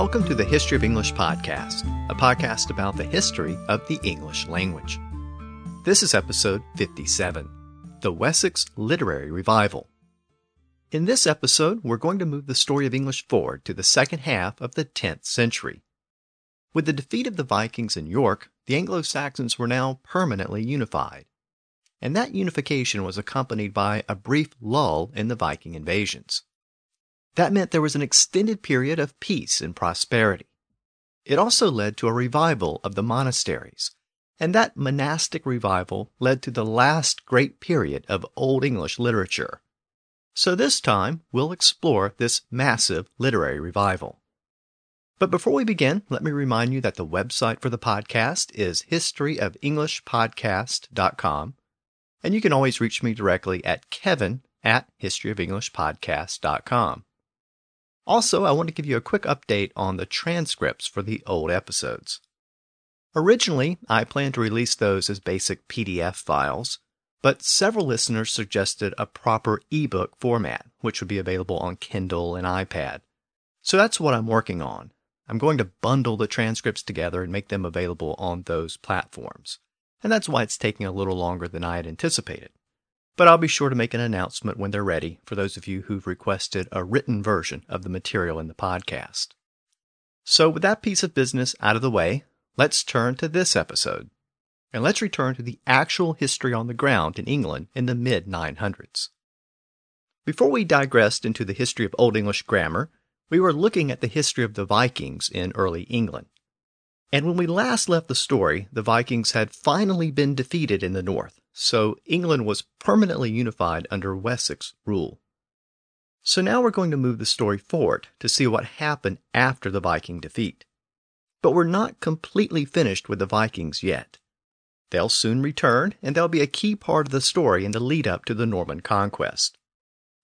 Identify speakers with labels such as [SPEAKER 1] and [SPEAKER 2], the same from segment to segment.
[SPEAKER 1] Welcome to the History of English podcast, a podcast about the history of the English language. This is episode 57 The Wessex Literary Revival. In this episode, we're going to move the story of English forward to the second half of the 10th century. With the defeat of the Vikings in York, the Anglo Saxons were now permanently unified. And that unification was accompanied by a brief lull in the Viking invasions. That meant there was an extended period of peace and prosperity. It also led to a revival of the monasteries, and that monastic revival led to the last great period of Old English literature. So this time, we'll explore this massive literary revival. But before we begin, let me remind you that the website for the podcast is historyofenglishpodcast.com, and you can always reach me directly at kevin at historyofenglishpodcast.com. Also, I want to give you a quick update on the transcripts for the old episodes. Originally, I planned to release those as basic PDF files, but several listeners suggested a proper ebook format, which would be available on Kindle and iPad. So that's what I'm working on. I'm going to bundle the transcripts together and make them available on those platforms. And that's why it's taking a little longer than I had anticipated but I'll be sure to make an announcement when they're ready for those of you who've requested a written version of the material in the podcast. So, with that piece of business out of the way, let's turn to this episode. And let's return to the actual history on the ground in England in the mid 900s. Before we digressed into the history of Old English grammar, we were looking at the history of the Vikings in early England. And when we last left the story, the Vikings had finally been defeated in the north, so England was permanently unified under Wessex rule. So now we're going to move the story forward to see what happened after the Viking defeat. But we're not completely finished with the Vikings yet. They'll soon return, and they'll be a key part of the story in the lead up to the Norman conquest.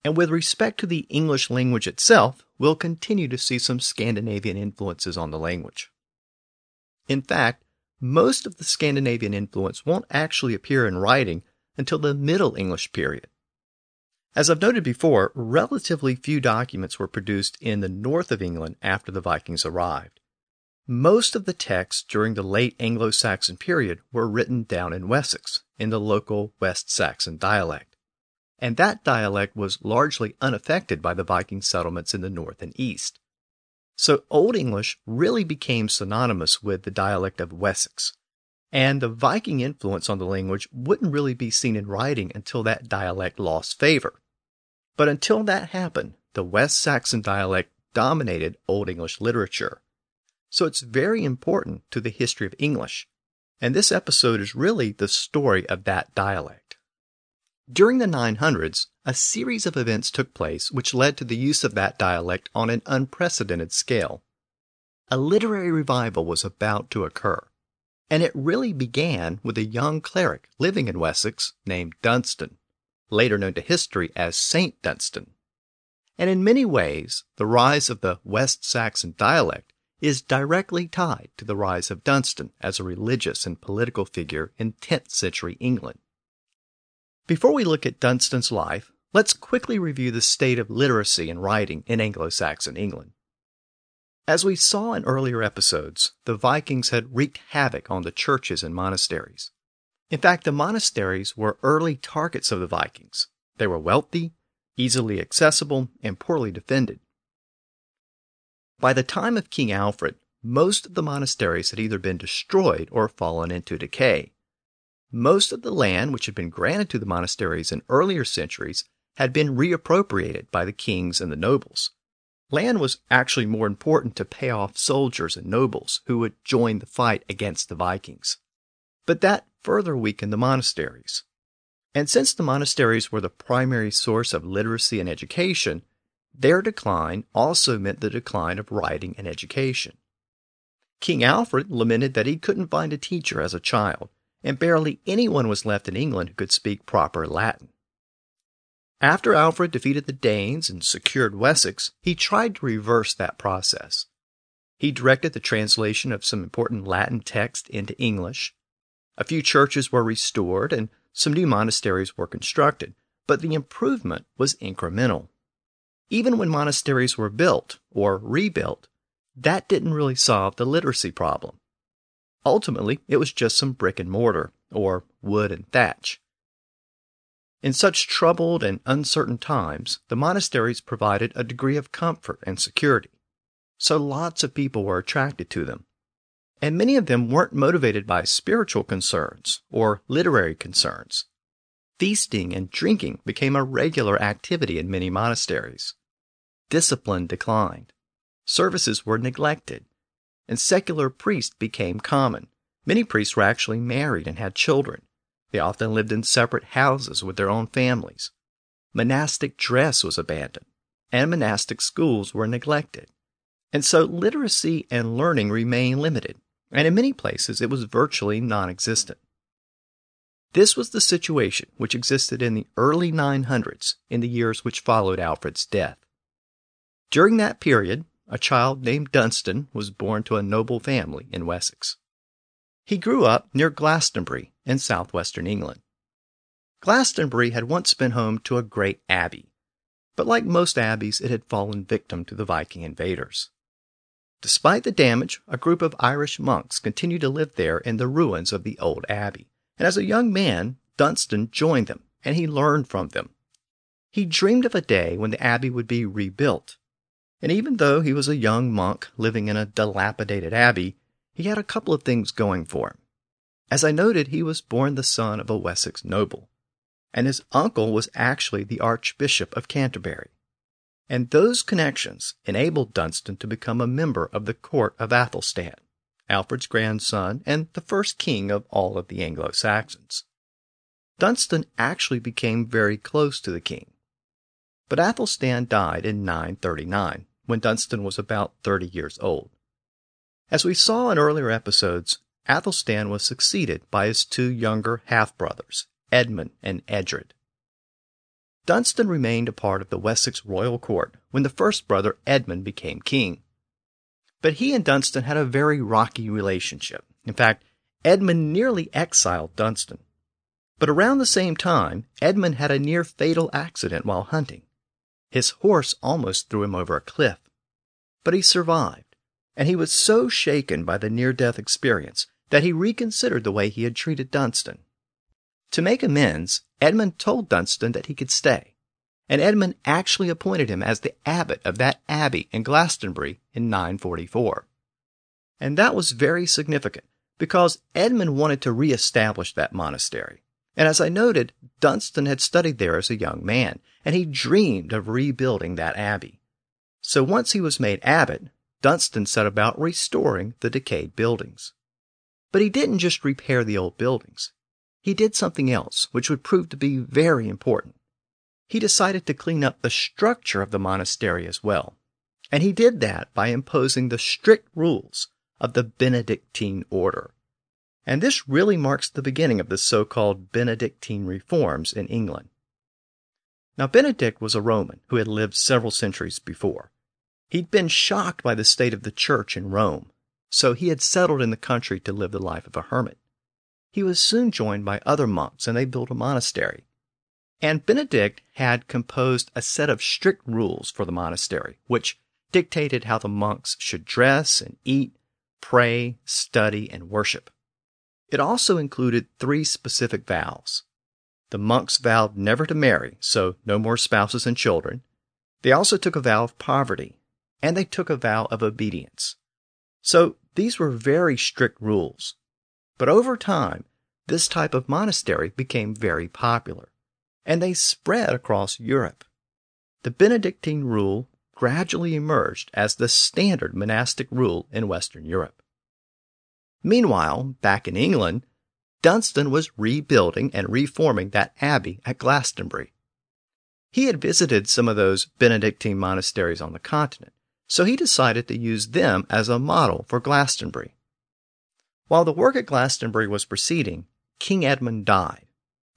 [SPEAKER 1] And with respect to the English language itself, we'll continue to see some Scandinavian influences on the language. In fact, most of the Scandinavian influence won't actually appear in writing until the Middle English period. As I've noted before, relatively few documents were produced in the north of England after the Vikings arrived. Most of the texts during the late Anglo Saxon period were written down in Wessex, in the local West Saxon dialect. And that dialect was largely unaffected by the Viking settlements in the north and east. So Old English really became synonymous with the dialect of Wessex. And the Viking influence on the language wouldn't really be seen in writing until that dialect lost favor. But until that happened, the West Saxon dialect dominated Old English literature. So it's very important to the history of English. And this episode is really the story of that dialect. During the 900s, a series of events took place which led to the use of that dialect on an unprecedented scale. A literary revival was about to occur, and it really began with a young cleric living in Wessex named Dunstan, later known to history as Saint Dunstan. And in many ways, the rise of the West Saxon dialect is directly tied to the rise of Dunstan as a religious and political figure in 10th century England. Before we look at Dunstan's life, Let's quickly review the state of literacy and writing in Anglo Saxon England. As we saw in earlier episodes, the Vikings had wreaked havoc on the churches and monasteries. In fact, the monasteries were early targets of the Vikings. They were wealthy, easily accessible, and poorly defended. By the time of King Alfred, most of the monasteries had either been destroyed or fallen into decay. Most of the land which had been granted to the monasteries in earlier centuries had been reappropriated by the kings and the nobles. Land was actually more important to pay off soldiers and nobles who would join the fight against the Vikings. But that further weakened the monasteries. And since the monasteries were the primary source of literacy and education, their decline also meant the decline of writing and education. King Alfred lamented that he couldn't find a teacher as a child, and barely anyone was left in England who could speak proper Latin. After Alfred defeated the Danes and secured Wessex, he tried to reverse that process. He directed the translation of some important Latin texts into English. A few churches were restored and some new monasteries were constructed, but the improvement was incremental. Even when monasteries were built or rebuilt, that didn't really solve the literacy problem. Ultimately, it was just some brick and mortar, or wood and thatch. In such troubled and uncertain times, the monasteries provided a degree of comfort and security, so lots of people were attracted to them. And many of them weren't motivated by spiritual concerns or literary concerns. Feasting and drinking became a regular activity in many monasteries. Discipline declined. Services were neglected, and secular priests became common. Many priests were actually married and had children. They often lived in separate houses with their own families. Monastic dress was abandoned, and monastic schools were neglected. And so literacy and learning remained limited, and in many places it was virtually non existent. This was the situation which existed in the early 900s in the years which followed Alfred's death. During that period, a child named Dunstan was born to a noble family in Wessex. He grew up near Glastonbury in southwestern England. Glastonbury had once been home to a great abbey, but like most abbeys, it had fallen victim to the Viking invaders. Despite the damage, a group of Irish monks continued to live there in the ruins of the old abbey, and as a young man, Dunstan joined them and he learned from them. He dreamed of a day when the abbey would be rebuilt and even though he was a young monk living in a dilapidated abbey, he had a couple of things going for him. As I noted, he was born the son of a Wessex noble, and his uncle was actually the Archbishop of Canterbury. And those connections enabled Dunstan to become a member of the court of Athelstan, Alfred's grandson and the first king of all of the Anglo Saxons. Dunstan actually became very close to the king. But Athelstan died in 939, when Dunstan was about 30 years old. As we saw in earlier episodes, Athelstan was succeeded by his two younger half brothers, Edmund and Edred. Dunstan remained a part of the Wessex royal court when the first brother Edmund became king. But he and Dunstan had a very rocky relationship. In fact, Edmund nearly exiled Dunstan. But around the same time, Edmund had a near fatal accident while hunting. His horse almost threw him over a cliff. But he survived, and he was so shaken by the near death experience that he reconsidered the way he had treated Dunstan. To make amends, Edmund told Dunstan that he could stay, and Edmund actually appointed him as the abbot of that abbey in Glastonbury in 944. And that was very significant because Edmund wanted to re-establish that monastery. And as I noted, Dunstan had studied there as a young man, and he dreamed of rebuilding that abbey. So once he was made abbot, Dunstan set about restoring the decayed buildings. But he didn't just repair the old buildings. He did something else, which would prove to be very important. He decided to clean up the structure of the monastery as well. And he did that by imposing the strict rules of the Benedictine order. And this really marks the beginning of the so called Benedictine reforms in England. Now, Benedict was a Roman who had lived several centuries before. He'd been shocked by the state of the church in Rome, so he had settled in the country to live the life of a hermit. He was soon joined by other monks, and they built a monastery. And Benedict had composed a set of strict rules for the monastery, which dictated how the monks should dress and eat, pray, study, and worship. It also included three specific vows. The monks vowed never to marry, so no more spouses and children. They also took a vow of poverty, and they took a vow of obedience. So these were very strict rules. But over time, this type of monastery became very popular, and they spread across Europe. The Benedictine rule gradually emerged as the standard monastic rule in Western Europe. Meanwhile, back in England, Dunstan was rebuilding and reforming that abbey at Glastonbury. He had visited some of those Benedictine monasteries on the continent, so he decided to use them as a model for Glastonbury. While the work at Glastonbury was proceeding, King Edmund died,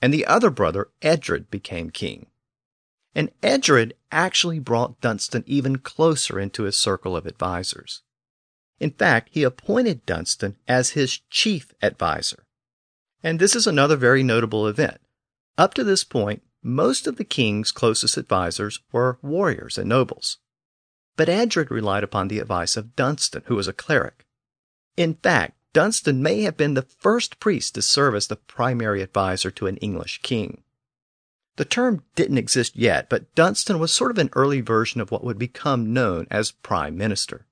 [SPEAKER 1] and the other brother, Edred, became king. And Edred actually brought Dunstan even closer into his circle of advisors. In fact, he appointed Dunstan as his chief advisor. And this is another very notable event. Up to this point, most of the king's closest advisors were warriors and nobles. But Edred relied upon the advice of Dunstan, who was a cleric. In fact, Dunstan may have been the first priest to serve as the primary advisor to an English king. The term didn't exist yet, but Dunstan was sort of an early version of what would become known as prime minister.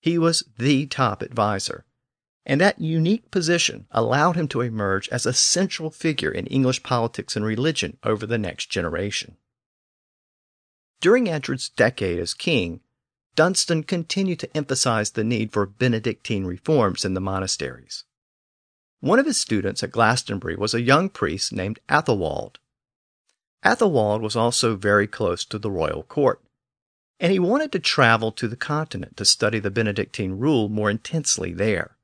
[SPEAKER 1] He was the top advisor, and that unique position allowed him to emerge as a central figure in English politics and religion over the next generation. During Edred's decade as king, Dunstan continued to emphasize the need for Benedictine reforms in the monasteries. One of his students at Glastonbury was a young priest named Athelwold. Athelwold was also very close to the royal court, and he wanted to travel to the continent to study the Benedictine rule more intensely there.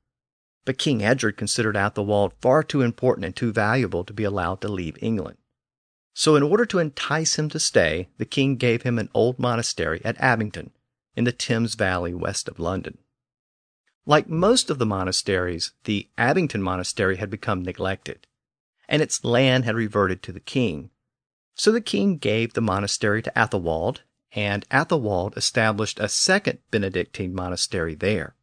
[SPEAKER 1] But King Edred considered Athelwold far too important and too valuable to be allowed to leave England. So, in order to entice him to stay, the king gave him an old monastery at Abingdon, in the Thames Valley west of London. Like most of the monasteries, the Abingdon Monastery had become neglected, and its land had reverted to the king. So the king gave the monastery to Athelwold, and Athelwold established a second Benedictine monastery there.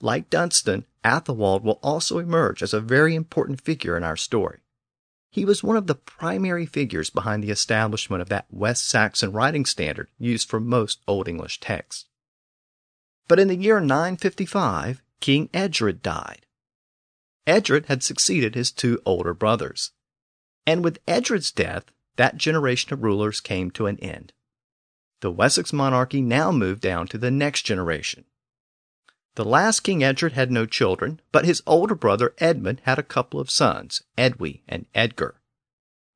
[SPEAKER 1] Like Dunstan, Athelwold will also emerge as a very important figure in our story. He was one of the primary figures behind the establishment of that West Saxon writing standard used for most Old English texts. But in the year 955, King Edred died. Edred had succeeded his two older brothers. And with Edred's death, that generation of rulers came to an end. The Wessex monarchy now moved down to the next generation. The last King Edred had no children, but his older brother Edmund had a couple of sons, Edwy and Edgar.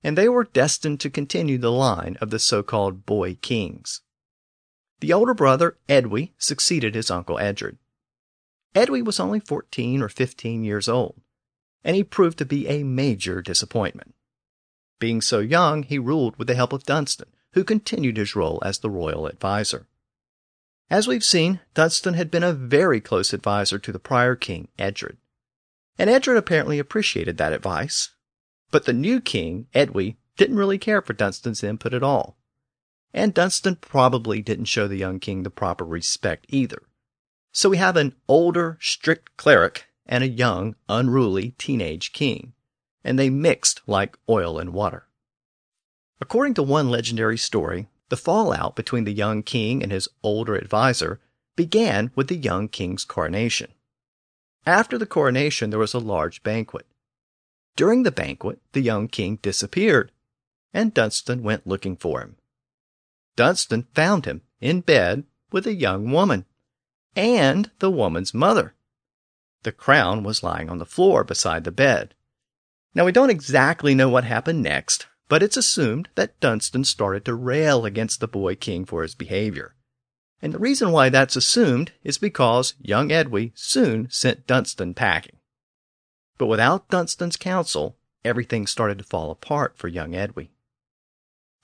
[SPEAKER 1] And they were destined to continue the line of the so-called boy kings. The older brother, Edwy, succeeded his uncle Edred. Edwy was only 14 or 15 years old, and he proved to be a major disappointment. Being so young, he ruled with the help of Dunstan, who continued his role as the royal adviser. As we've seen, Dunstan had been a very close adviser to the prior king, Edred. And Edred apparently appreciated that advice. But the new king, Edwy, didn't really care for Dunstan's input at all. And Dunstan probably didn't show the young king the proper respect either. So we have an older, strict cleric and a young, unruly teenage king. And they mixed like oil and water. According to one legendary story, the fallout between the young king and his older adviser began with the young king's coronation. After the coronation, there was a large banquet. During the banquet, the young king disappeared, and Dunstan went looking for him. Dunstan found him in bed with a young woman, and the woman's mother. The crown was lying on the floor beside the bed. Now, we don't exactly know what happened next, but it's assumed that Dunstan started to rail against the boy king for his behavior. And the reason why that's assumed is because young Edwy soon sent Dunstan packing. But without Dunstan's counsel, everything started to fall apart for young Edwy.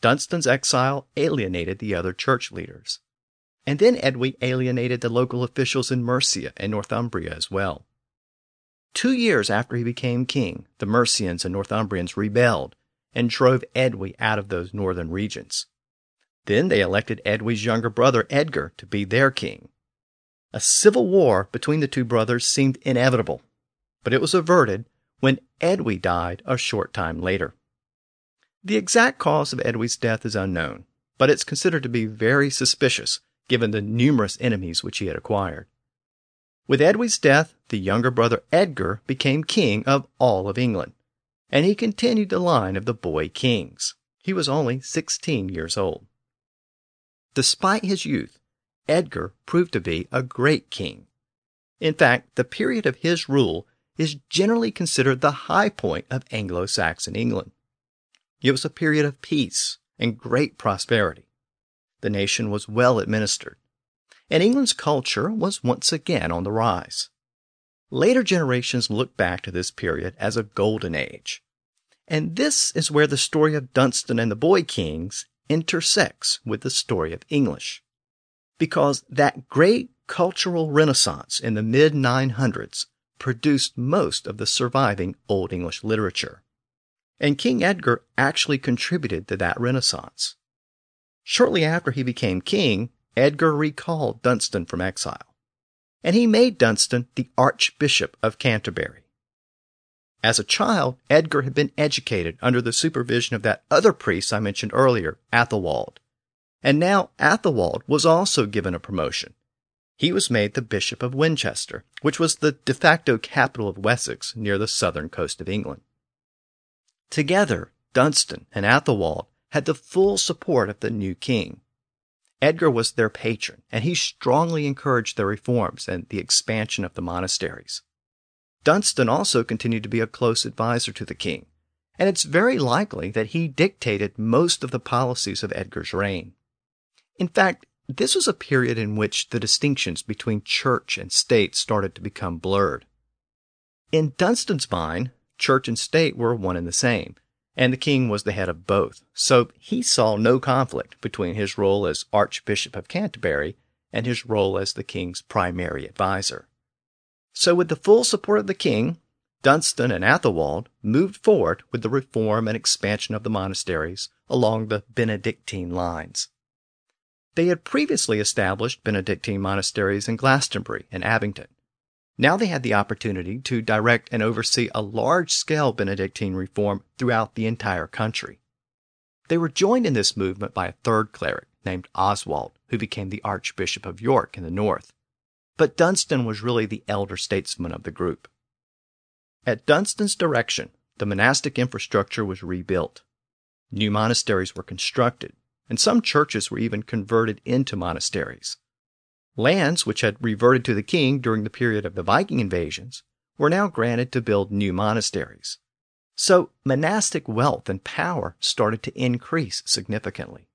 [SPEAKER 1] Dunstan's exile alienated the other church leaders. And then Edwy alienated the local officials in Mercia and Northumbria as well. Two years after he became king, the Mercians and Northumbrians rebelled and drove Edwy out of those northern regions. Then they elected Edwy's younger brother Edgar to be their king. A civil war between the two brothers seemed inevitable, but it was averted when Edwy died a short time later. The exact cause of Edwy's death is unknown, but it's considered to be very suspicious given the numerous enemies which he had acquired. With Edwy's death, the younger brother Edgar became king of all of England, and he continued the line of the boy kings. He was only 16 years old. Despite his youth, Edgar proved to be a great king. In fact, the period of his rule is generally considered the high point of Anglo Saxon England. It was a period of peace and great prosperity. The nation was well administered, and England's culture was once again on the rise. Later generations look back to this period as a golden age. And this is where the story of Dunstan and the Boy Kings intersects with the story of English. Because that great cultural renaissance in the mid 900s produced most of the surviving Old English literature. And King Edgar actually contributed to that renaissance. Shortly after he became king, Edgar recalled Dunstan from exile, and he made Dunstan the Archbishop of Canterbury. As a child, Edgar had been educated under the supervision of that other priest I mentioned earlier, Athelwold. And now Athelwold was also given a promotion. He was made the Bishop of Winchester, which was the de facto capital of Wessex near the southern coast of England. Together, Dunstan and Athelwold had the full support of the new king. Edgar was their patron, and he strongly encouraged their reforms and the expansion of the monasteries. Dunstan also continued to be a close adviser to the king, and it's very likely that he dictated most of the policies of Edgar's reign. In fact, this was a period in which the distinctions between church and state started to become blurred. In Dunstan's mind, church and state were one and the same, and the king was the head of both, so he saw no conflict between his role as Archbishop of Canterbury and his role as the king's primary adviser. So, with the full support of the king, Dunstan and Athelwold moved forward with the reform and expansion of the monasteries along the Benedictine lines. They had previously established Benedictine monasteries in Glastonbury and Abingdon. Now they had the opportunity to direct and oversee a large scale Benedictine reform throughout the entire country. They were joined in this movement by a third cleric named Oswald, who became the Archbishop of York in the north but Dunstan was really the elder statesman of the group. At Dunstan's direction, the monastic infrastructure was rebuilt. New monasteries were constructed, and some churches were even converted into monasteries. Lands which had reverted to the king during the period of the Viking invasions were now granted to build new monasteries. So monastic wealth and power started to increase significantly.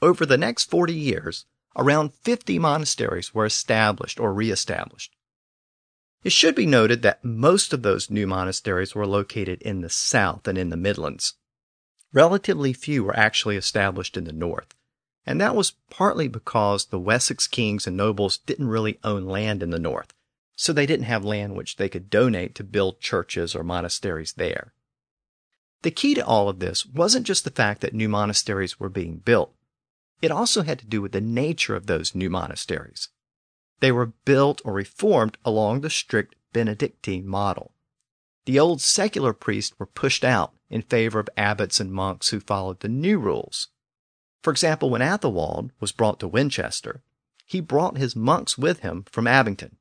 [SPEAKER 1] Over the next 40 years, around 50 monasteries were established or reestablished. It should be noted that most of those new monasteries were located in the south and in the Midlands. Relatively few were actually established in the north, and that was partly because the Wessex kings and nobles didn't really own land in the north, so they didn't have land which they could donate to build churches or monasteries there. The key to all of this wasn't just the fact that new monasteries were being built, it also had to do with the nature of those new monasteries. They were built or reformed along the strict Benedictine model. The old secular priests were pushed out in favor of abbots and monks who followed the new rules. For example, when Athelwold was brought to Winchester, he brought his monks with him from Abingdon,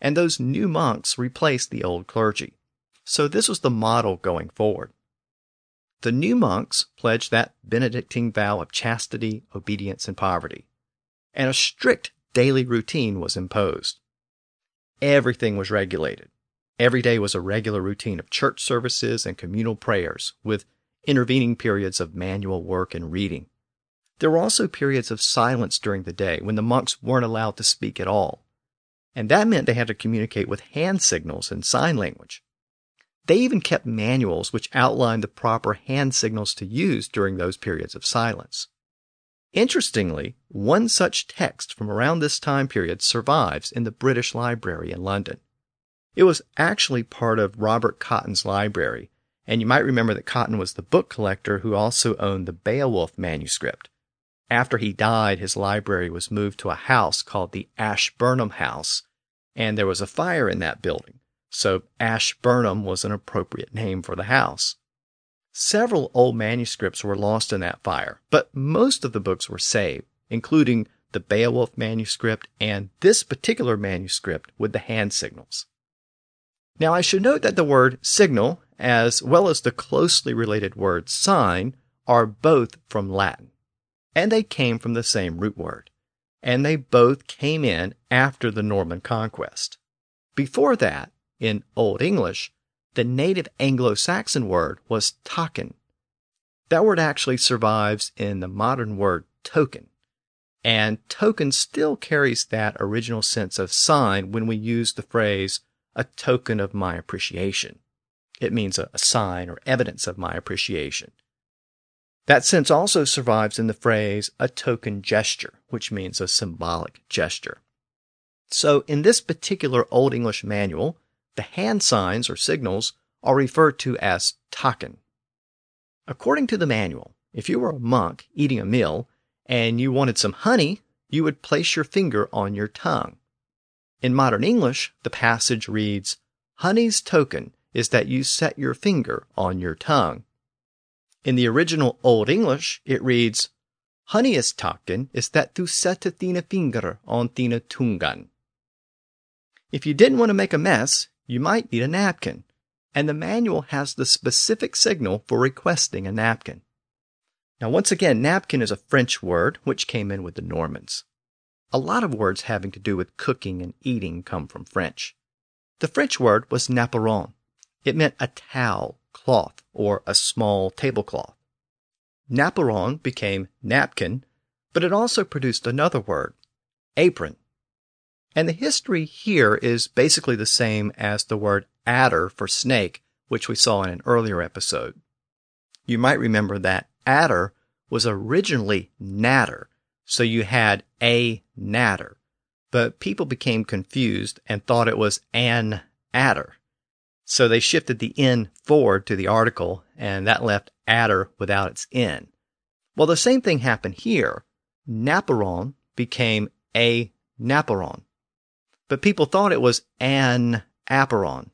[SPEAKER 1] and those new monks replaced the old clergy. So this was the model going forward. The new monks pledged that Benedictine vow of chastity, obedience, and poverty, and a strict daily routine was imposed. Everything was regulated. Every day was a regular routine of church services and communal prayers, with intervening periods of manual work and reading. There were also periods of silence during the day when the monks weren't allowed to speak at all. And that meant they had to communicate with hand signals and sign language. They even kept manuals which outlined the proper hand signals to use during those periods of silence. Interestingly, one such text from around this time period survives in the British Library in London. It was actually part of Robert Cotton's library, and you might remember that Cotton was the book collector who also owned the Beowulf manuscript. After he died, his library was moved to a house called the Ashburnham House, and there was a fire in that building so Ashburnham was an appropriate name for the house. Several old manuscripts were lost in that fire, but most of the books were saved, including the Beowulf manuscript and this particular manuscript with the hand signals. Now, I should note that the word signal, as well as the closely related word sign, are both from Latin, and they came from the same root word, and they both came in after the Norman conquest. Before that, in Old English, the native Anglo Saxon word was tacen. That word actually survives in the modern word token. And token still carries that original sense of sign when we use the phrase a token of my appreciation. It means a, sign or evidence of my appreciation. That sense also survives in the phrase a token gesture, which means a symbolic gesture. So in this particular Old English manual, the hand signs or signals are referred to as token. According to the manual, if you were a monk eating a meal and you wanted some honey, you would place your finger on your tongue. In modern English, the passage reads, Honey's token is that you set your finger on your tongue. In the original Old English, it reads, Honey's token is that du setter dina finger on dina tungan. If you didn't want to make a mess, you might need a napkin, and the manual has the specific signal for requesting a napkin. Now, once again, napkin is a French word which came in with the Normans. A lot of words having to do with cooking and eating come from French. The French word was naperon. It meant a towel, cloth, or a small tablecloth. Naperon became napkin, but it also produced another word, apron. And the history here is basically the same as the word adder for snake, which we saw in an earlier episode. You might remember that adder was originally natter, so you had a natter. But people became confused and thought it was an adder. So they shifted the N forward to the article, and that left adder without its N. Well, the same thing happened here. Naperon became a naperon. But people thought it was an aperon.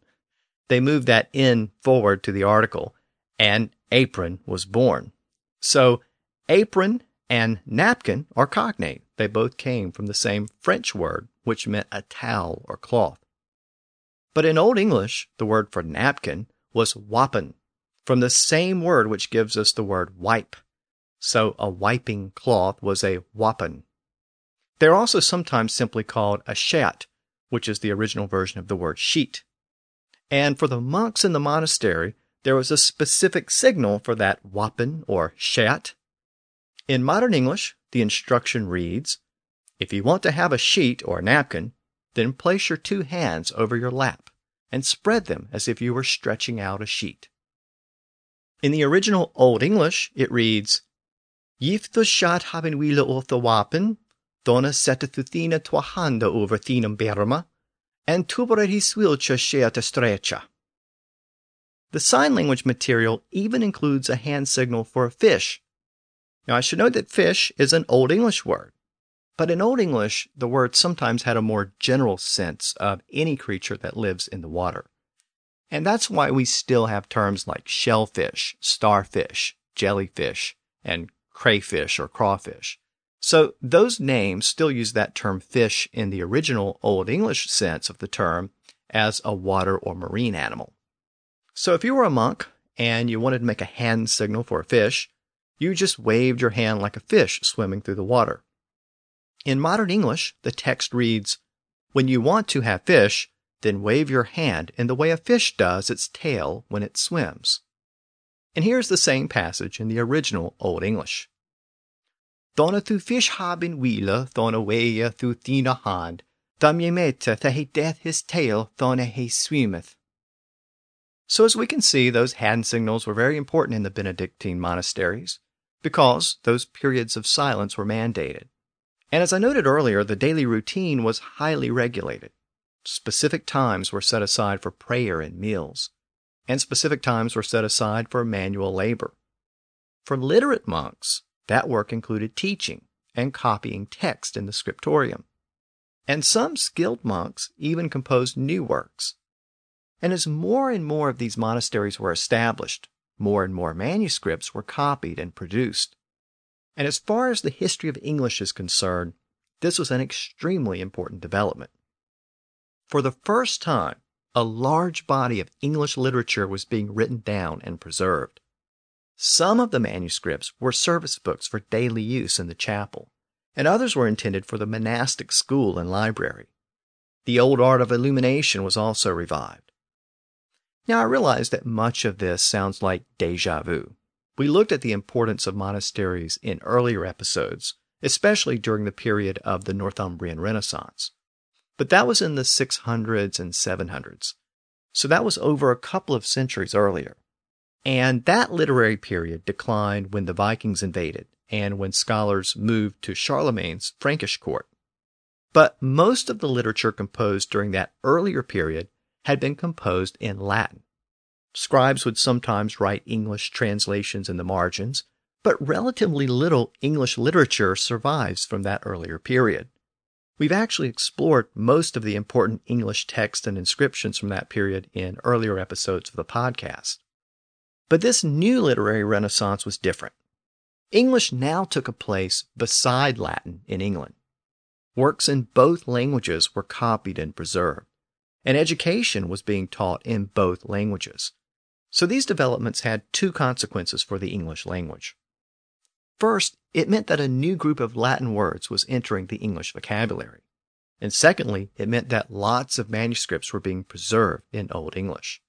[SPEAKER 1] They moved that N forward to the article, and apron was born. So apron and napkin are cognate. They both came from the same French word, which meant a towel or cloth. But in Old English, the word for napkin was wappen, from the same word which gives us the word wipe. So a wiping cloth was a wappen. They're also sometimes simply called a shat, which is the original version of the word sheet. And for the monks in the monastery, there was a specific signal for that wappen or shat. In modern English, the instruction reads, If you want to have a sheet or a napkin, then place your two hands over your lap and spread them as if you were stretching out a sheet. In the original Old English, it reads, Gif the shat haben wile of the wapen, donna setteth thina twahanda over thinam berma, and tubere his wilcha sheata strecha. The sign language material even includes a hand signal for a fish. Now, I should note that fish is an Old English word, but in Old English, the word sometimes had a more general sense of any creature that lives in the water. And that's why we still have terms like shellfish, starfish, jellyfish, and crayfish or crawfish. So those names still use that term fish in the original Old English sense of the term as a water or marine animal. So if you were a monk and you wanted to make a hand signal for a fish, you just waved your hand like a fish swimming through the water. In modern English, the text reads, When you want to have fish, then wave your hand in the way a fish does its tail when it swims. And here's the same passage in the original Old English. Donna thu fish haben wheeler, donna weya thu thina hand, dam ye meta he death his tail, donna he swimmeth. So, as we can see, those hand signals were very important in the Benedictine monasteries because those periods of silence were mandated. And as I noted earlier, the daily routine was highly regulated. Specific times were set aside for prayer and meals, and specific times were set aside for manual labor. For literate monks, that work included teaching and copying text in the scriptorium. And some skilled monks even composed new works, and as more and more of these monasteries were established, more and more manuscripts were copied and produced. And as far as the history of English is concerned, this was an extremely important development. For the first time, a large body of English literature was being written down and preserved. Some of the manuscripts were service books for daily use in the chapel, and others were intended for the monastic school and library. The old art of illumination was also revived. Now, I realize that much of this sounds like deja vu. We looked at the importance of monasteries in earlier episodes, especially during the period of the Northumbrian Renaissance. But that was in the 600s and 700s. So that was over a couple of centuries earlier. And that literary period declined when the Vikings invaded and when scholars moved to Charlemagne's Frankish court. But most of the literature composed during that earlier period had been composed in Latin. Scribes would sometimes write English translations in the margins, but relatively little English literature survives from that earlier period. We've actually explored most of the important English texts and inscriptions from that period in earlier episodes of the podcast. But this new literary renaissance was different. English now took a place beside Latin in England. Works in both languages were copied and preserved, and education was being taught in both languages. So these developments had two consequences for the English language. First, it meant that a new group of Latin words was entering the English vocabulary. And secondly, it meant that lots of manuscripts were being preserved in Old English.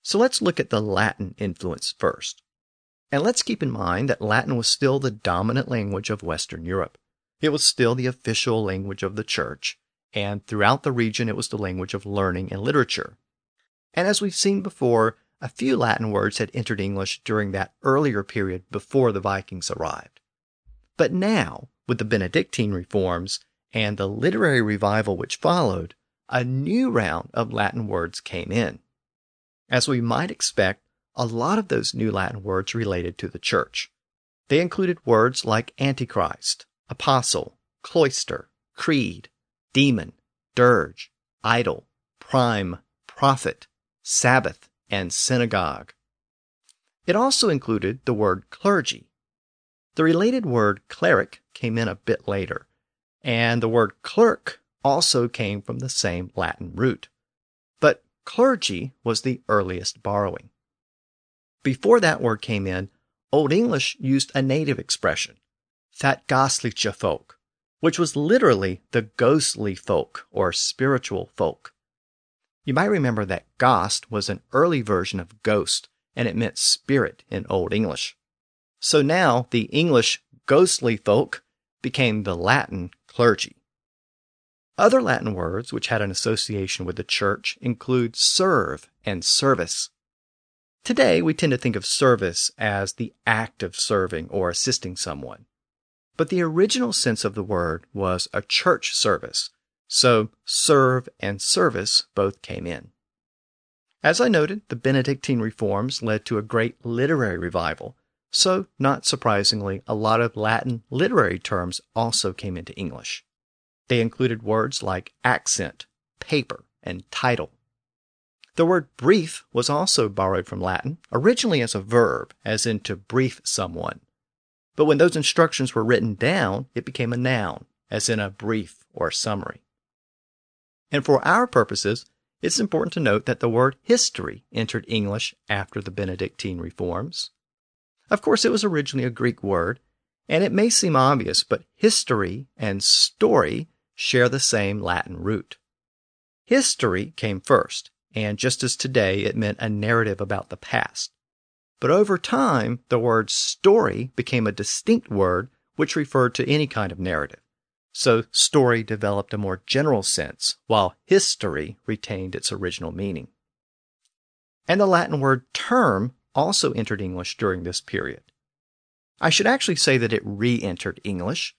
[SPEAKER 1] So let's look at the Latin influence first. And let's keep in mind that Latin was still the dominant language of Western Europe. It was still the official language of the church, and throughout the region it was the language of learning and literature. And as we've seen before, a few Latin words had entered English during that earlier period before the Vikings arrived. But now, with the Benedictine reforms and the literary revival which followed, a new round of Latin words came in. As we might expect, a lot of those new Latin words related to the church. They included words like Antichrist, Apostle, Cloister, Creed, Demon, Dirge, Idol, Prime, Prophet, Sabbath, and Synagogue. It also included the word clergy. The related word cleric came in a bit later, and the word clerk also came from the same Latin root. But clergy was the earliest borrowing. Before that word came in, Old English used a native expression, that geistliche folk, which was literally the ghostly folk or spiritual folk. You might remember that Geist was an early version of ghost, and it meant spirit in Old English. So now the English ghostly folk became the Latin clergy. Other Latin words which had an association with the church include serve and service. Today, we tend to think of service as the act of serving or assisting someone. But the original sense of the word was a church service, so serve and service both came in. As I noted, the Benedictine reforms led to a great literary revival, so not surprisingly, a lot of Latin literary terms also came into English. They included words like accent, paper, and title. The word brief was also borrowed from Latin, originally as a verb, as in to brief someone. But when those instructions were written down, it became a noun, as in a brief or summary. And for our purposes, it's important to note that the word history entered English after the Benedictine reforms. Of course, it was originally a Greek word, and it may seem obvious, but history and story share the same Latin root. History came first, and just as today it meant a narrative about the past. But over time, the word story became a distinct word which referred to any kind of narrative. So story developed a more general sense, while history retained its original meaning. And the Latin word term also entered English during this period. I should actually say that it re entered English.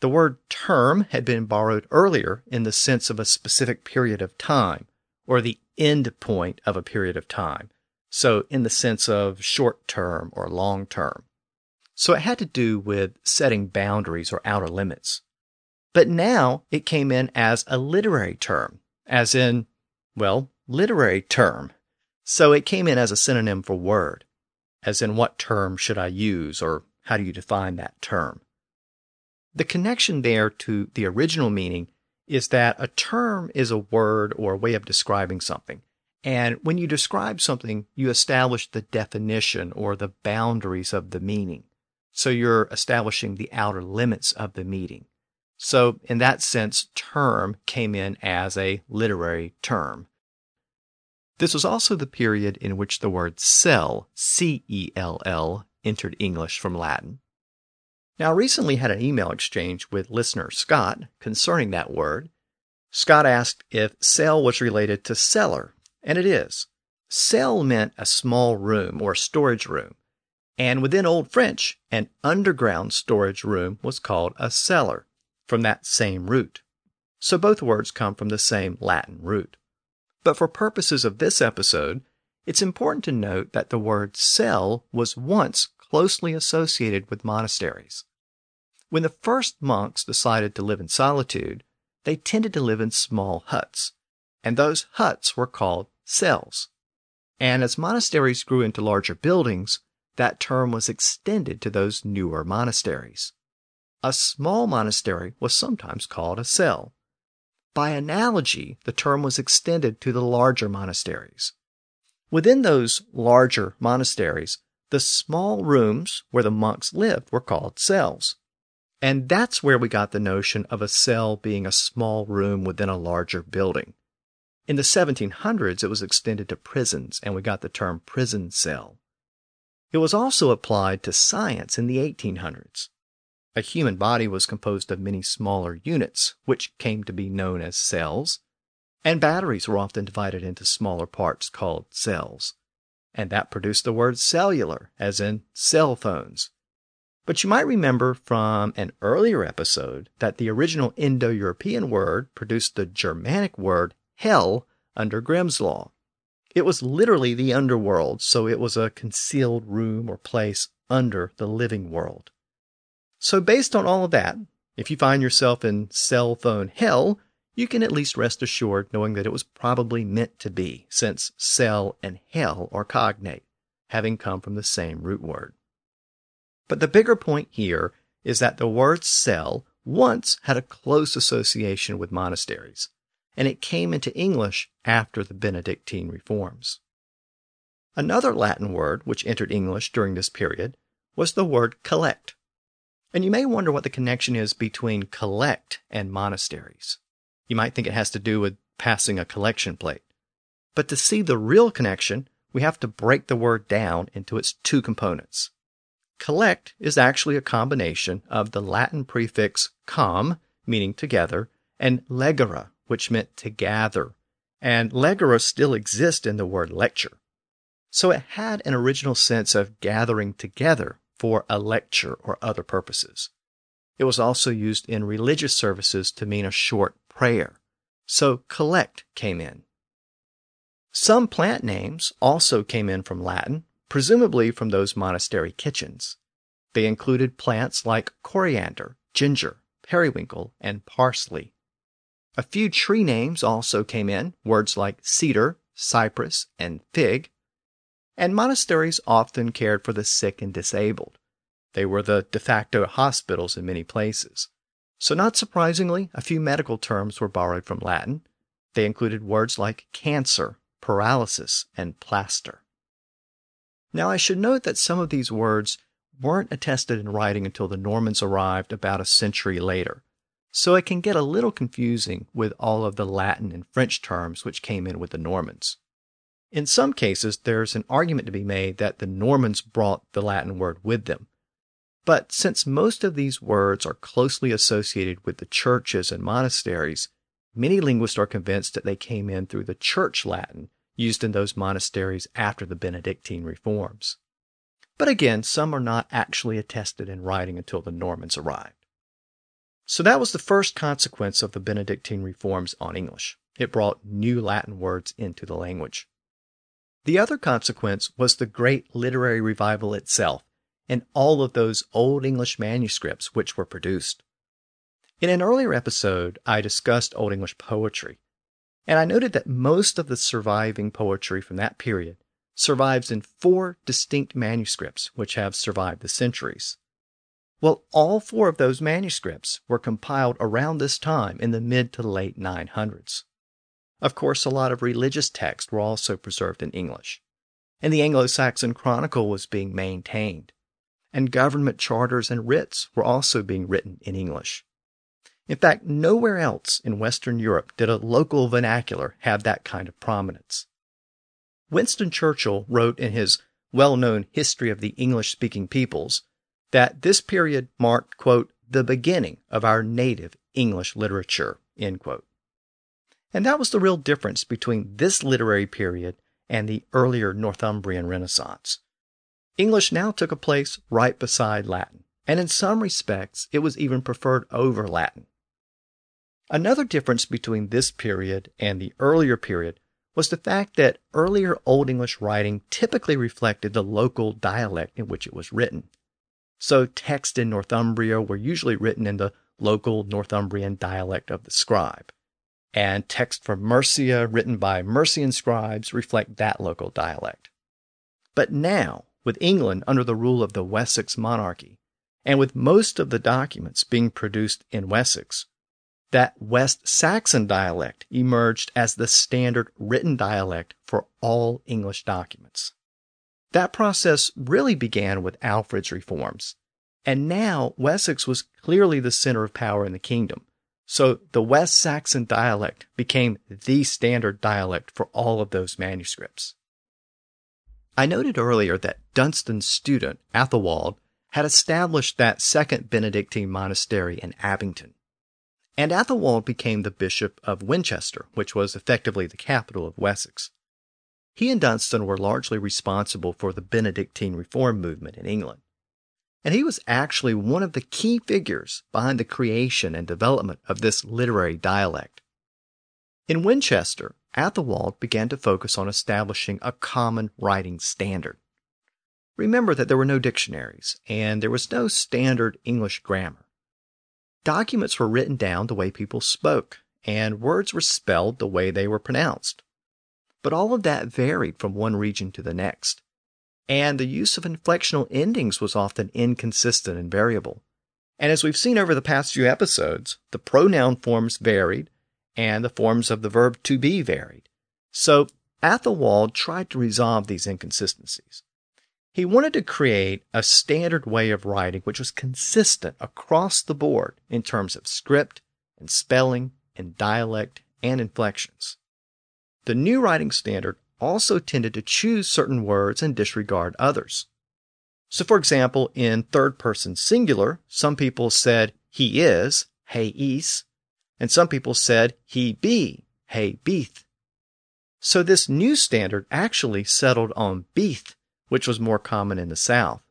[SPEAKER 1] The word term had been borrowed earlier in the sense of a specific period of time, or the end point of a period of time. So, in the sense of short term or long term. So, it had to do with setting boundaries or outer limits. But now it came in as a literary term, as in, well, literary term. So it came in as a synonym for word, as in what term should I use or how do you define that term? The connection there to the original meaning is that a term is a word or a way of describing something. And when you describe something, you establish the definition or the boundaries of the meaning. So you're establishing the outer limits of the meaning. So, in that sense, term came in as a literary term. This was also the period in which the word cell, C E L L, entered English from Latin. Now, I recently had an email exchange with listener Scott concerning that word. Scott asked if cell was related to cellar, and it is. Cell meant a small room or storage room, and within Old French, an underground storage room was called a cellar from that same root. So both words come from the same Latin root. But for purposes of this episode, It's important to note that the word cell was once closely associated with monasteries. When the first monks decided to live in solitude, they tended to live in small huts, and those huts were called cells. And as monasteries grew into larger buildings, that term was extended to those newer monasteries. A small monastery was sometimes called a cell. By analogy, the term was extended to the larger monasteries. Within those larger monasteries, the small rooms where the monks lived were called cells. And that's where we got the notion of a cell being a small room within a larger building. In the 1700s, it was extended to prisons, and we got the term prison cell. It was also applied to science in the 1800s. A human body was composed of many smaller units, which came to be known as cells, and batteries were often divided into smaller parts called cells. And that produced the word cellular, as in cell phones. But you might remember from an earlier episode that the original Indo European word produced the Germanic word hell under Grimm's Law. It was literally the underworld, so it was a concealed room or place under the living world. So, based on all of that, if you find yourself in cell phone hell, you can at least rest assured knowing that it was probably meant to be, since cell and hell are cognate, having come from the same root word. But the bigger point here is that the word cell once had a close association with monasteries and it came into English after the Benedictine reforms. Another Latin word which entered English during this period was the word collect. And you may wonder what the connection is between collect and monasteries. You might think it has to do with passing a collection plate. But to see the real connection, we have to break the word down into its two components. Collect is actually a combination of the Latin prefix com, meaning together, and legere, which meant to gather, and legere still exists in the word lecture. So it had an original sense of gathering together for a lecture or other purposes. It was also used in religious services to mean a short prayer. So collect came in. Some plant names also came in from Latin, presumably from those monastery kitchens. They included plants like coriander, ginger, periwinkle, and parsley. A few tree names also came in, words like cedar, cypress, and fig. And monasteries often cared for the sick and disabled. They were the de facto hospitals in many places. So, not surprisingly, a few medical terms were borrowed from Latin. They included words like cancer, paralysis, and plaster. Now, I should note that some of these words weren't attested in writing until the Normans arrived about a century later. So it can get a little confusing with all of the Latin and French terms which came in with the Normans. In some cases, there's an argument to be made that the Normans brought the Latin word with them. But since most of these words are closely associated with the churches and monasteries, many linguists are convinced that they came in through the church Latin used in those monasteries after the Benedictine reforms. But again, some are not actually attested in writing until the Normans arrived. So that was the first consequence of the Benedictine reforms on English. It brought new Latin words into the language. The other consequence was the great literary revival itself and all of those Old English manuscripts which were produced. In an earlier episode, I discussed Old English poetry, and I noted that most of the surviving poetry from that period survives in four distinct manuscripts which have survived the centuries. Well, all four of those manuscripts were compiled around this time in the mid to late 900s. Of course, a lot of religious texts were also preserved in English, and the Anglo Saxon Chronicle was being maintained, and government charters and writs were also being written in English. In fact, nowhere else in Western Europe did a local vernacular have that kind of prominence. Winston Churchill wrote in his well known History of the English speaking peoples that this period marked, quote, the beginning of our native English literature, end quote. And that was the real difference between this literary period and the earlier Northumbrian Renaissance. English now took a place right beside Latin, and in some respects it was even preferred over Latin. Another difference between this period and the earlier period was the fact that earlier Old English writing typically reflected the local dialect in which it was written. So texts in Northumbria were usually written in the local Northumbrian dialect of the scribe. And texts from Mercia written by Mercian scribes reflect that local dialect. But now, with England under the rule of the Wessex monarchy, and with most of the documents being produced in Wessex, that West Saxon dialect emerged as the standard written dialect for all English documents. That process really began with Alfred's reforms, and now Wessex was clearly the center of power in the kingdom. So the West Saxon dialect became the standard dialect for all of those manuscripts. I noted earlier that Dunstan's student, Athelwold, had established that second Benedictine monastery in Abingdon. And Athelwold became the Bishop of Winchester, which was effectively the capital of Wessex. He and Dunstan were largely responsible for the Benedictine reform movement in England. And he was actually one of the key figures behind the creation and development of this literary dialect. In Winchester, Athelwold began to focus on establishing a common writing standard. Remember that there were no dictionaries, and there was no standard English grammar. Documents were written down the way people spoke, and words were spelled the way they were pronounced. But all of that varied from one region to the next, and the use of inflectional endings was often inconsistent and variable. And as we've seen over the past few episodes, the pronoun forms varied, and the forms of the verb to be varied. So Athelwold tried to resolve these inconsistencies. He wanted to create a standard way of writing which was consistent across the board in terms of script and spelling and dialect and inflections. The new writing standard also tended to choose certain words and disregard others. So, for example, in third person singular, some people said he is, he is, and some people said he be, he beeth. So this new standard actually settled on beeth which was more common in the South.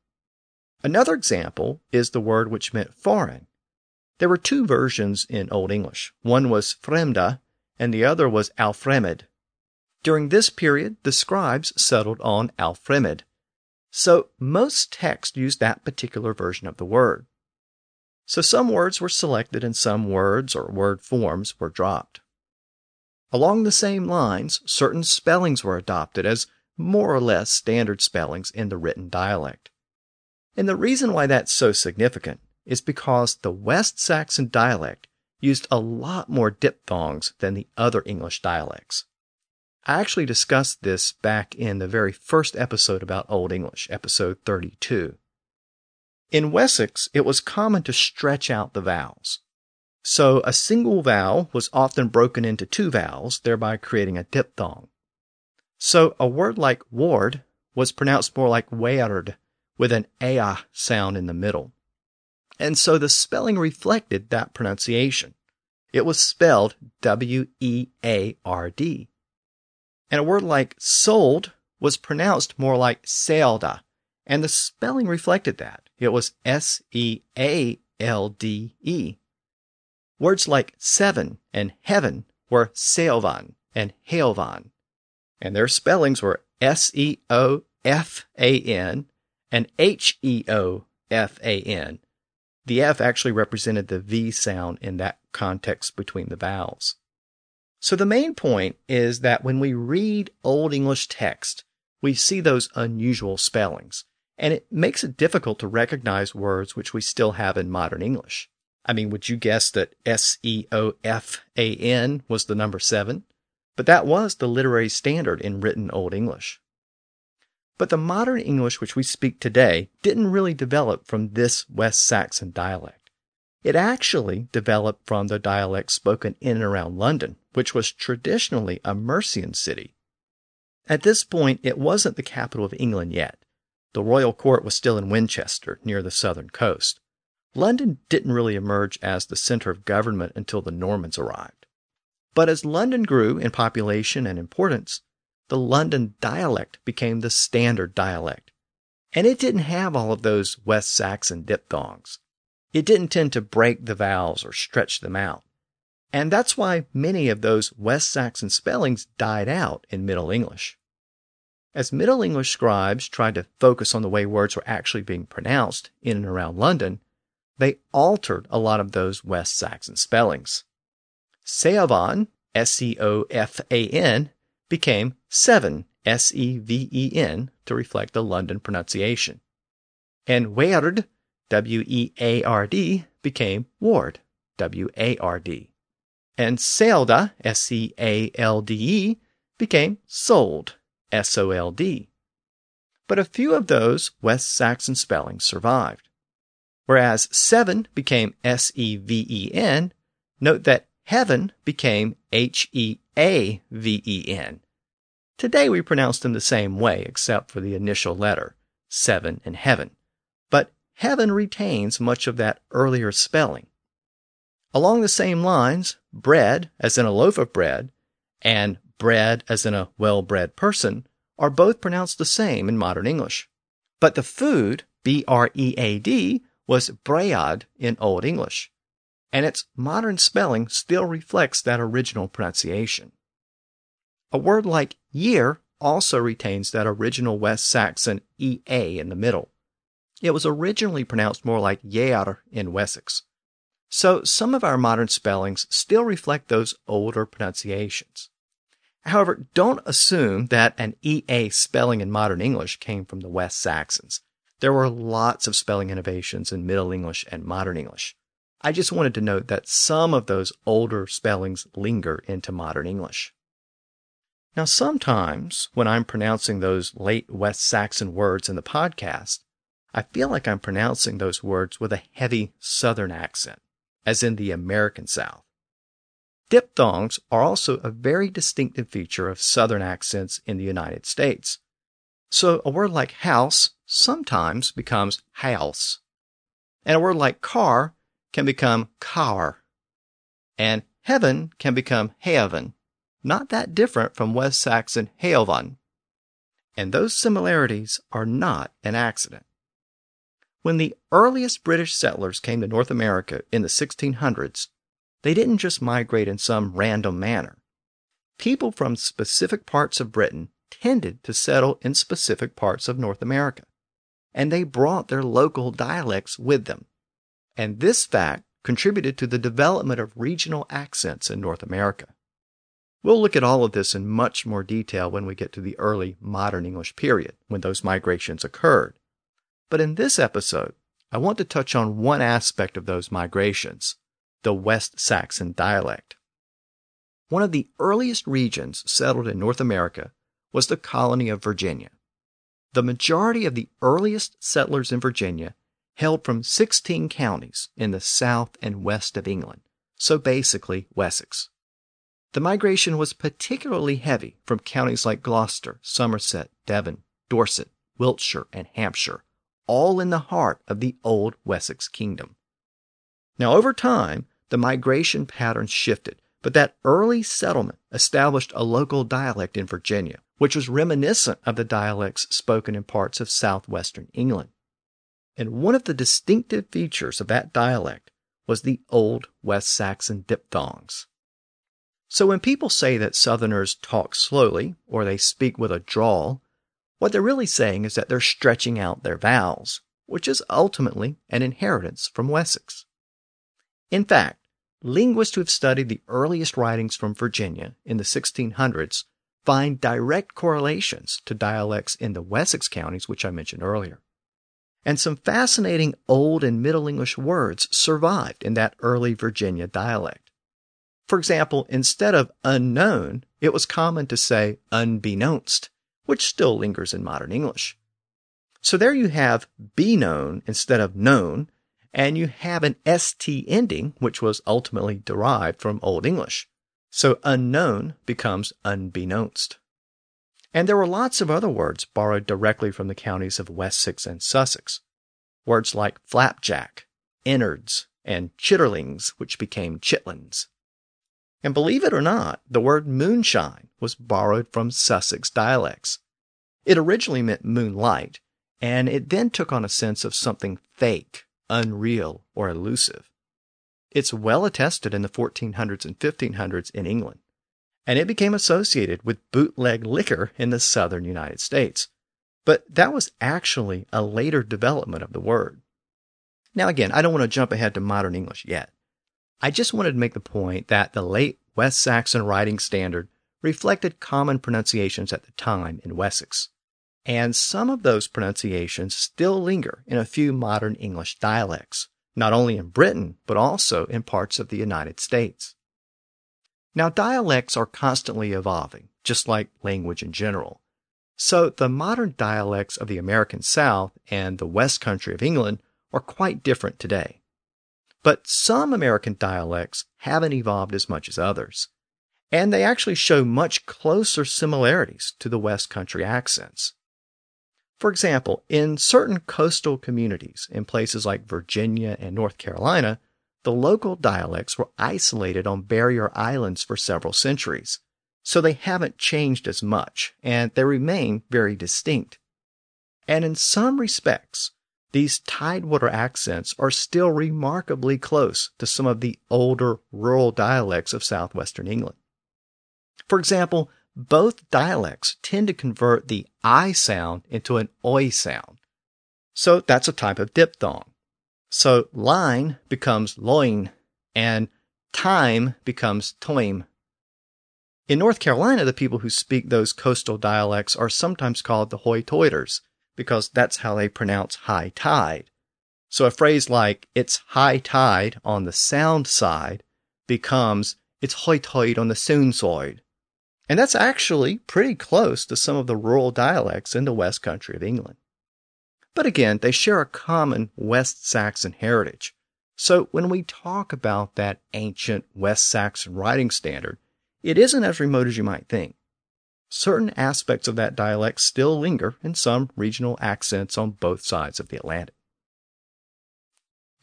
[SPEAKER 1] Another example is the word which meant foreign. There were two versions in Old English. One was fremda, and the other was alfremed. During this period, the scribes settled on alfremed. So most texts used that particular version of the word. So some words were selected and some words or word forms were dropped. Along the same lines, certain spellings were adopted as more or less standard spellings in the written dialect. And the reason why that's so significant is because the West Saxon dialect used a lot more diphthongs than the other English dialects. I actually discussed this back in the very first episode about Old English, episode 32. In Wessex, it was common to stretch out the vowels. So a single vowel was often broken into two vowels, thereby creating a diphthong. So a word like ward was pronounced more like weird with an ea sound in the middle. And so the spelling reflected that pronunciation. It was spelled W E A R D. And a word like sold was pronounced more like sealda, and the spelling reflected that. It was S E A L D E. Words like seven and heaven were seovan and hailvan and their spellings were S E O F A N and H E O F A N. The F actually represented the V sound in that context between the vowels. So the main point is that when we read Old English text, we see those unusual spellings, and it makes it difficult to recognize words which we still have in modern English. I mean, would you guess that S E O F A N was the number seven? but that was the literary standard in written Old English. But the modern English which we speak today didn't really develop from this West Saxon dialect. It actually developed from the dialect spoken in and around London, which was traditionally a Mercian city. At this point, it wasn't the capital of England yet. The royal court was still in Winchester, near the southern coast. London didn't really emerge as the center of government until the Normans arrived. But as London grew in population and importance, the London dialect became the standard dialect. And it didn't have all of those West Saxon diphthongs. It didn't tend to break the vowels or stretch them out. And that's why many of those West Saxon spellings died out in Middle English. As Middle English scribes tried to focus on the way words were actually being pronounced in and around London, they altered a lot of those West Saxon spellings. Seovan, S E O F A N, became Seven, S E V E N, to reflect the London pronunciation. And Weard, W E A R D, became Ward, W A R D. And Sealda, S E A L D E, became Sold, S O L D. But a few of those West Saxon spellings survived. Whereas seven became S E V E N, note that heaven became H E A V E N. Today we pronounce them the same way except for the initial letter, seven and heaven. But heaven retains much of that earlier spelling. Along the same lines, bread, as in a loaf of bread, and bread, as in a well bred person, are both pronounced the same in modern English. But the food, B R E A D, was bread in Old English, and its modern spelling still reflects that original pronunciation. A word like year also retains that original West Saxon EA in the middle. It was originally pronounced more like Year in Wessex. So some of our modern spellings still reflect those older pronunciations. However, don't assume that an EA spelling in modern English came from the West Saxons. There were lots of spelling innovations in Middle English and Modern English. I just wanted to note that some of those older spellings linger into Modern English. Now, sometimes when I'm pronouncing those late West Saxon words in the podcast, I feel like I'm pronouncing those words with a heavy Southern accent, as in the American South. Diphthongs are also a very distinctive feature of Southern accents in the United States. So a word like house sometimes becomes house. And a word like car can become car. And heaven can become heaven not that different from West Saxon Heovan. And those similarities are not an accident. When the earliest British settlers came to North America in the 1600s, they didn't just migrate in some random manner. People from specific parts of Britain tended to settle in specific parts of North America, and they brought their local dialects with them. And this fact contributed to the development of regional accents in North America. We'll look at all of this in much more detail when we get to the early modern English period, when those migrations occurred. But in this episode, I want to touch on one aspect of those migrations the West Saxon dialect. One of the earliest regions settled in North America was the colony of Virginia. The majority of the earliest settlers in Virginia hailed from 16 counties in the south and west of England, so basically Wessex. The migration was particularly heavy from counties like Gloucester, Somerset, Devon, Dorset, Wiltshire, and Hampshire, all in the heart of the old Wessex kingdom. Now, over time, the migration patterns shifted, but that early settlement established a local dialect in Virginia, which was reminiscent of the dialects spoken in parts of southwestern England. And one of the distinctive features of that dialect was the Old West Saxon diphthongs. So when people say that Southerners talk slowly or they speak with a drawl, what they're really saying is that they're stretching out their vowels, which is ultimately an inheritance from Wessex. In fact, linguists who have studied the earliest writings from Virginia in the 1600s find direct correlations to dialects in the Wessex counties, which I mentioned earlier. And some fascinating Old and Middle English words survived in that early Virginia dialect. For example, instead of unknown, it was common to say unbeknownst, which still lingers in modern English. So there you have be known instead of known, and you have an ST ending, which was ultimately derived from Old English. So unknown becomes unbeknownst. And there were lots of other words borrowed directly from the counties of Wessex and Sussex. Words like flapjack, innards, and chitterlings, which became chitlins. And believe it or not, the word moonshine was borrowed from Sussex dialects. It originally meant moonlight, and it then took on a sense of something fake, unreal, or elusive. It's well attested in the 1400s and 1500s in England, and it became associated with bootleg liquor in the southern United States. But that was actually a later development of the word. Now, again, I don't want to jump ahead to modern English yet. I just wanted to make the point that the late West Saxon writing standard reflected common pronunciations at the time in Wessex. And some of those pronunciations still linger in a few modern English dialects, not only in Britain, but also in parts of the United States. Now, dialects are constantly evolving, just like language in general. So, the modern dialects of the American South and the West Country of England are quite different today. But some American dialects haven't evolved as much as others, and they actually show much closer similarities to the West Country accents. For example, in certain coastal communities in places like Virginia and North Carolina, the local dialects were isolated on barrier islands for several centuries, so they haven't changed as much, and they remain very distinct. And in some respects, these tidewater accents are still remarkably close to some of the older rural dialects of southwestern England. For example, both dialects tend to convert the I sound into an oi sound. So that's a type of diphthong. So line becomes loin and time becomes toim. In North Carolina, the people who speak those coastal dialects are sometimes called the Hoi-Toiders because that's how they pronounce high tide. So a phrase like it's high tide on the sound side becomes it's high tide on the sound side. And that's actually pretty close to some of the rural dialects in the West Country of England. But again, they share a common West Saxon heritage. So when we talk about that ancient West Saxon writing standard, it isn't as remote as you might think. Certain aspects of that dialect still linger in some regional accents on both sides of the Atlantic.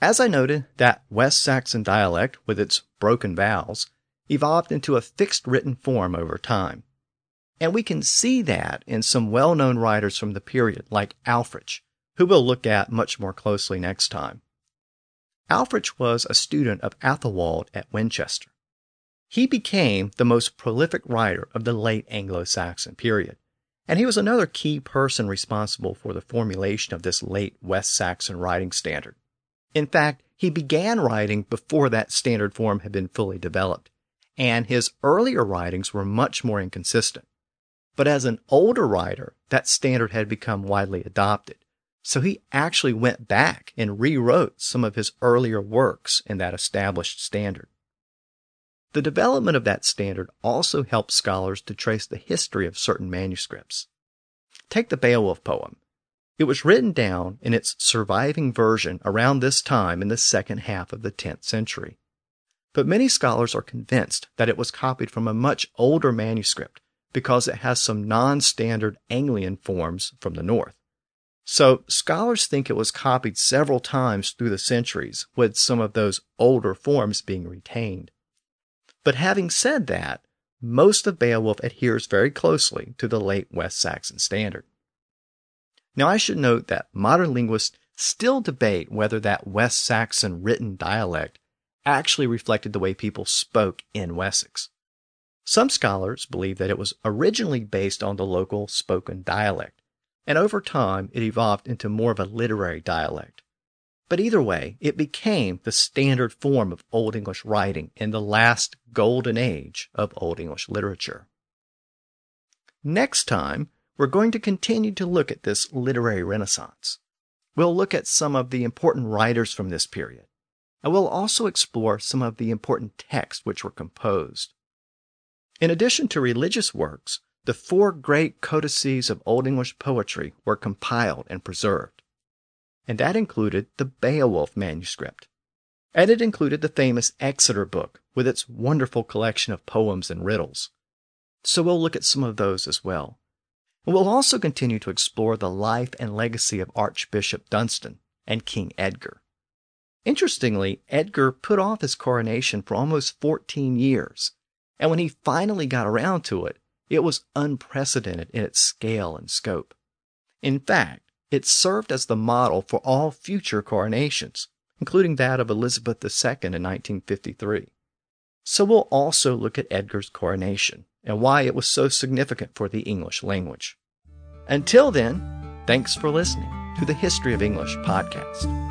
[SPEAKER 1] As I noted, that West Saxon dialect, with its broken vowels, evolved into a fixed written form over time. And we can see that in some well known writers from the period, like Ælfric, who we'll look at much more closely next time. Ælfric was a student of Athelwold at Winchester. He became the most prolific writer of the late Anglo Saxon period, and he was another key person responsible for the formulation of this late West Saxon writing standard. In fact, he began writing before that standard form had been fully developed, and his earlier writings were much more inconsistent. But as an older writer, that standard had become widely adopted, so he actually went back and rewrote some of his earlier works in that established standard. The development of that standard also helps scholars to trace the history of certain manuscripts. Take the Beowulf poem. It was written down in its surviving version around this time in the second half of the 10th century. But many scholars are convinced that it was copied from a much older manuscript because it has some non standard Anglian forms from the north. So scholars think it was copied several times through the centuries, with some of those older forms being retained. But having said that, most of Beowulf adheres very closely to the late West Saxon standard. Now I should note that modern linguists still debate whether that West Saxon written dialect actually reflected the way people spoke in Wessex. Some scholars believe that it was originally based on the local spoken dialect, and over time it evolved into more of a literary dialect. But either way, it became the standard form of Old English writing in the last golden age of Old English literature. Next time, we're going to continue to look at this literary renaissance. We'll look at some of the important writers from this period, and we'll also explore some of the important texts which were composed. In addition to religious works, the four great codices of Old English poetry were compiled and preserved. And that included the Beowulf manuscript. And it included the famous Exeter book with its wonderful collection of poems and riddles. So we'll look at some of those as well. And we'll also continue to explore the life and legacy of Archbishop Dunstan and King Edgar. Interestingly, Edgar put off his coronation for almost 14 years, and when he finally got around to it, it was unprecedented in its scale and scope. In fact, it served as the model for all future coronations, including that of Elizabeth II in 1953. So we'll also look at Edgar's coronation and why it was so significant for the English language. Until then, thanks for listening to the History of English podcast.